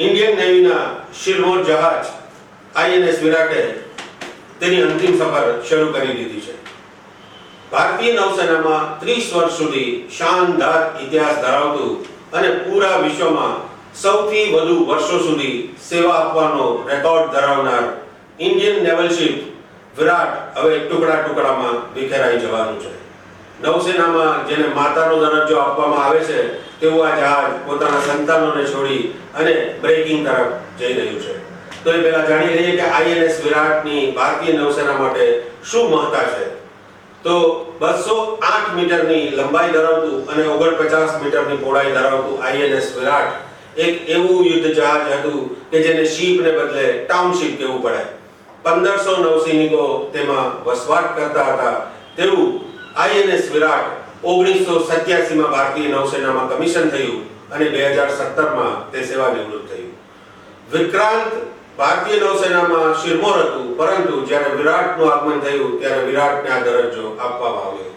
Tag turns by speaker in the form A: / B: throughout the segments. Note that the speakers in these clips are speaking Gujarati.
A: ઇન્ડિયન નેવીના શિરમોર જહાજ આઈએનએસ વિરાટે તેની અંતિમ સફર શરૂ કરી દીધી છે. ભારતીય નૌસેનામાં ત્રીસ વર્ષ સુધી શાનદાર ઇતિહાસ ધરાવતું અને પૂરા વિશ્વમાં સૌથી વધુ વર્ષો સુધી સેવા આપવાનો રેકોર્ડ ધરાવનાર ઇન્ડિયન નેવલ શિપ વિરાટ હવે ટુકડા ટુકડામાં વિખેરાઈ જવાનું છે. નૌસેનામાં જેને માતાનો દરજ્જો આપવામાં આવે છે તેવું આ જહાજ પોતાના સંતાનોને છોડી અને બ્રેકિંગ તરફ જઈ રહ્યું છે. તો એ પહેલા જાણી લઈએ કે આઈએનએસ વિરાટની ભારતીય નૌસેના માટે શું મહત્તા છે? તો બસો આઠ મીટરની લંબાઈ ધરાવતું અને ઓગણપચાસ મીટરની પહોળાઈ ધરાવતું આઈએનએસ વિરાટ એક એવું યુદ્ધ જહાજ હતું કે જેને શીપને બદલે ટાઉનશીપ કહેવું પડે પંદરસો નૌસૈનિકો તેમાં વસવાટ કરતા હતા. તેવું આઈએનએસ વિરાટ ઓગણીસો સત્યાસીમાં ભારતીય નૌસેનામાં કમિશન થયું અને બે હજાર સત્તરમાં તે સેવા નિવૃત્ત થયું. વિક્રાંત ભારતીય નૌસેનામાં શિરમોર હતું, પરંતુ જ્યારે વિરાટનું આગમન થયું, ત્યારે વિરાટને આ દરજ્જો આપવામાં આવ્યો.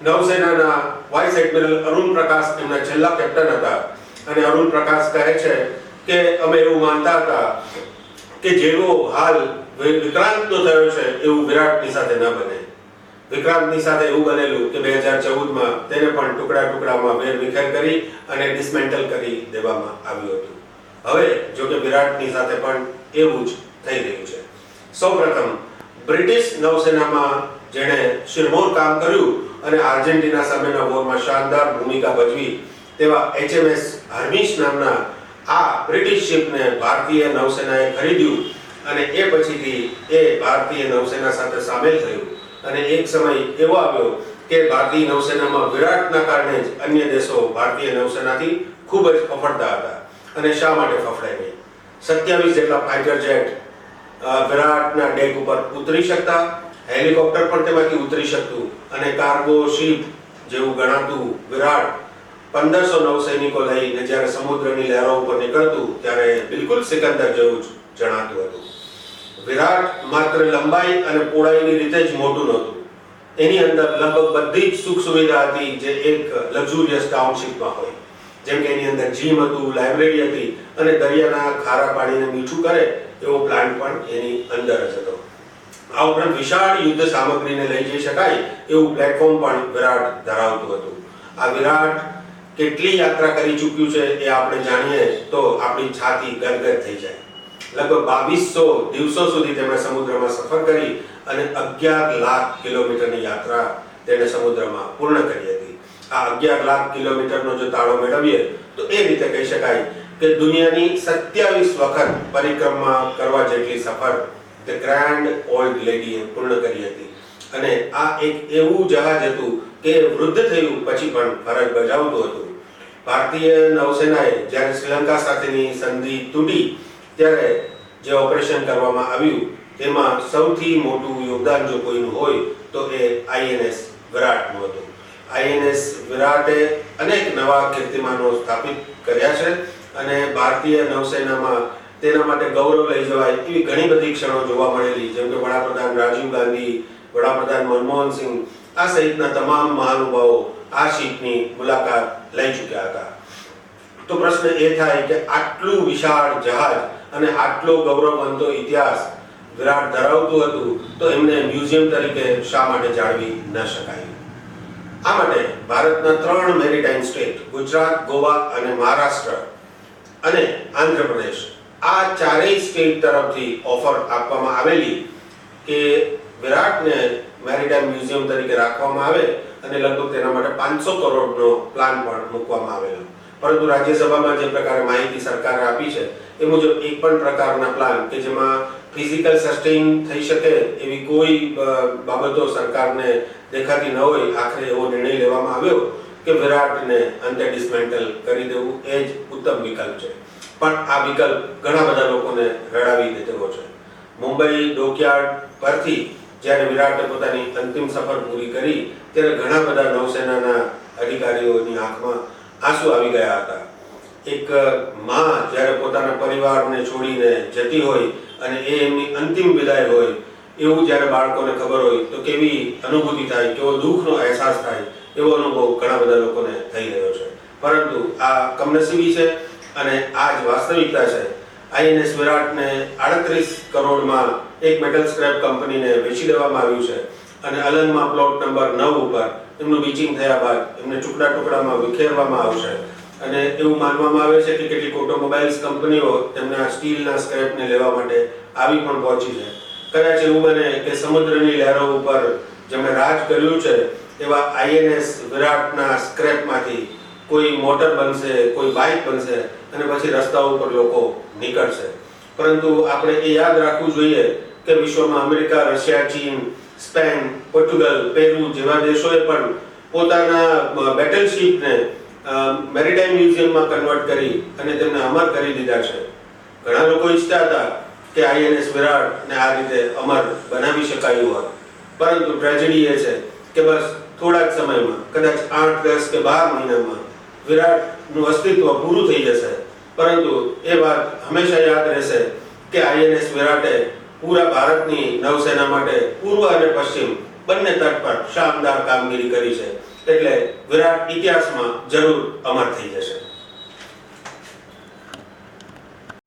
A: નૌસેનાના વાઇસ એડમિરલ અરુણ પ્રકાશ એમના છેલ્લા કેપ્ટન હતા અને અરુણ પ્રકાશ કહે છે કે અમે એવું માનતા હતા કે જેવો હાલ વિક્રાંતનો થયો છે, એવું વિરાટની સાથે ન બને. વિક્રાંતની સાથે એવું બનેલું કે બે હજાર ચૌદમાં તેને પણ ટુકડા ટુકડામાં વેરવિખેર કરી અને ડિસમેન્ટલ કરી દેવામાં આવ્યું હતું. હવે જો કે વિરાટની સાથે પણ એવું જ થઈ રહ્યું છે. સૌપ્રથમ, બ્રિટિશ નૌસેનામાં જેણે શિરમોર કામ કર્યું અને આર્જેન્ટિના સામેના વોરમાં શાનદાર ભૂમિકા ભજવી તેવા એચએમએસ હર્મિશ નામના આ બ્રિટિશ શિપને ભારતીય નૌસેનાએ ખરીદ્યું અને એ પછીથી એ ભારતીય નૌસેના સાથે સામેલ થયું. અને એક સમય એવો આવ્યો કે ભારતીય નૌસેનામાં વિરાટના કારણે જ અન્ય દેશો ભારતીય નૌસેનાથી ખૂબ જ ફફડતા હતા અને શા માટે ફફડાય નહીં? સત્યાવીસ જેટલા ફાઇટર જેટ વિરાટના ડેક ઉપર ઉતરી શકતા, હેલિકોપ્ટર પણ તેમાંથી ઉતરી શકતું અને કાર્ગો શિપ જેવું ગણાતું વિરાટ પંદરસો નૌસૈનિકો લઈને જ્યારે સમુદ્રની લહેરો ઉપર નીકળતું ત્યારે બિલકુલ સિકંદર જેવું જ જણાતું હતું. વિરાટ માત્ર લંબાઈ અને પહોળાઈની રીતે જ મોટું નહોતું. એની અંદર લગભગ બધી જ સુખ સુવિધા હતી જે એક લક્ઝુરિયસ ટાઉનશીપમાં હોય. જેમ કે એની અંદર જીમ હતું લાઇબ્રેરી હતી અને દરિયાના ખારા પાણીને મીઠું કરે એવો પ્લાન્ટ પણ એની અંદર જ હતો. આ ઉપરાંત વિશાળ યુદ્ધ સામગ્રીને લઈ જઈ શકાય એવું પ્લેટફોર્મ પણ વિરાટ ધરાવતું હતું. આ વિરાટ કેટલી યાત્રા કરી ચૂક્યું છે એ આપણે જાણીએ તો આપણી છાતી ગદગદ થઈ જાય. લગભગ બાવીસો દિવસો સુધી તેમણે સમુદ્રમાં સફર કરી અને અગિયાર લાખ કિલોમીટરની યાત્રા તેણે સમુદ્રમાં પૂર્ણ કરી હતી. આ અગિયાર લાખ કિલોમીટરનો જો તાળો મેળવીએ, તો એ રીતે કહી શકાય કે દુનિયાની સત્યાવીસ વખત પરિક્રમા કરવા જેટલી સફર ધ ગ્રાન્ડ ઓલ્ડ લેડીએ પૂર્ણ કરી હતી. અને આ એક એવું જહાજ હતું કે વૃદ્ધ થયું પછી પણ ફરજ બજાવતું હતું. ભારતીય નૌસેનાએ જ્યારે શ્રીલંકા સાથેની સંધિ તૂટી ત્યારે જે ઓપરેશન કરવામાં આવ્યું, તેમાં સૌથી મોટું યોગદાન જો કોઈનું હોય, તો એ આઈએનએસ વિરાટનું હતું. આઈએનએસ વિરાટે અનેક નવા કીર્તિમાનો સ્થાપિત કર્યા છે અને ભારતીય નૌસેનામાં તેના માટે ગૌરવ લઈ જવાય એવી ઘણી બધી ક્ષણો જોવા મળેલી, જેમ કે વડાપ્રધાન રાજીવ ગાંધી, વડાપ્રધાન મનમોહન સિંહ, આ સહિતના તમામ મહાનુભાવો આ શીપની મુલાકાત લઈ ચૂક્યા હતા. તો પ્રશ્ન એ થાય કે આટલું વિશાળ જહાજ અને આટલો ગૌરવવંતો ઇતિહાસ વિરાટ ધરાવતું હતું, તો એમને મ્યુઝિયમ તરીકે શા માટે જાળવી ન શકાય? આ માટે ભારતના ત્રણ મેરીટાઈમ સ્ટેટ, ગુજરાત, ગોવા અને મહારાષ્ટ્ર અને આંધ્રપ્રદેશ, આ ચારેય સ્ટેટ તરફથી ઓફર આપવામાં આવેલી કે વિરાટને મેરીટાઈમ મ્યુઝિયમ તરીકે રાખવામાં આવે અને લગભગ તેના માટે પાંચસો કરોડનો પ્લાન પણ મૂકવામાં આવેલો. પરંતુ રાજ્યસભામાં જે પ્રકારે માહિતી સરકારે આપી છે, એ મુજબ એક પણ પ્રકારના પ્લાન કે જેમાં ફિઝિકલ સસ્ટેઇન થઈ શકે એવી કોઈ બાબતો સરકારને દેખાતી ન હોય, આખરે એવો નિર્ણય લેવામાં આવ્યો કે વિરાટને અંતે ડિસમેન્ટલ કરી દેવું, એ જ ઉત્તમ વિકલ્પ છે. પણ આ વિકલ્પ ઘણા બધા લોકોને રડાવી દેતો છે. મુંબઈ ડોકયાર્ડ પરથી જ્યારે વિરાટે પોતાની અંતિમ સફર પૂરી કરી, ત્યારે ઘણા બધા નૌસેનાના અધિકારીઓની આંખમાં આંસુ આવી ગયા હતા. એક માં જ્યારે પોતાના પરિવારને છોડીને જતી હોય અને એ એમની અંતિમ વિદાય હોય, એવું જ્યારે બાળકોને ખબર હોય, તો કેવી અનુભૂતિ થાય, કેવો દુઃખનો અહેસાસ થાય, એવો અનુભવ ઘણા બધા લોકોને થઈ રહ્યો છે. પરંતુ આ કમનસીબી છે અને આ જ વાસ્તવિકતા છે. આઈએનએસ વિરાટને આડત્રીસ કરોડમાં એક મેટલ સ્ક્રેપ કંપનીને વેચી દેવામાં આવ્યું છે અને અલંગમાં પ્લોટ નંબર નવ ઉપર એમનું બીચિંગ થયા બાદ એમને ટુકડા ટુકડામાં વિખેરવામાં આવશે. અને એવું માનવામાં આવે છે કે કેટલીક ઓટોમોબાઈલ્સ કંપનીઓ તેમના સ્ટીલના સ્ક્રેપને લેવા માટે આવી પણ પહોંચી છે. કદાચ એવું બને કે સમુદ્રની લહેરો ઉપર જેમણે રાજ કર્યું છે, એવા આઈએનએસ વિરાટના સ્ક્રેપમાંથી કોઈ મોટર બનશે, કોઈ બાઇક બનશે અને પછી રસ્તાઓ ઉપર લોકો નીકળશે. પરંતુ આપણે એ યાદ રાખવું જોઈએ કે વિશ્વમાં અમેરિકા, રશિયા, ચીન સ્પેન, પોર્ટુગલ, પેરુ જેવા દેશોએ પણ પોતાના બેટલશીપને મેરીટાઈમ મ્યુઝિયમમાં કન્વર્ટ કરી અને તેમને અમર કરી દીધા છે. ઘણા લોકો ઈચ્છતા હતા કે આઈએનએસ વિરાટને આ રીતે અમર બનાવી શકાયું હોત પરંતુ ટ્રેજેડી એ છે કે બસ થોડા જ સમયમાં, કદાચ આઠ, દસ કે બાર મહિનામાં વિરાટનું અસ્તિત્વ પૂરું થઈ જશે. પરંતુ એ વાત હંમેશા યાદ રહેશે કે આઈએનએસ વિરાટે પૂરા ભારતની નૌસેના માટે પૂર્વ અને પશ્ચિમ બંને તટ પર શાનદાર કામગીરી કરી છે. એટલે વિરાટ ઇતિહાસમાં જરૂર અમર થઈ જશે.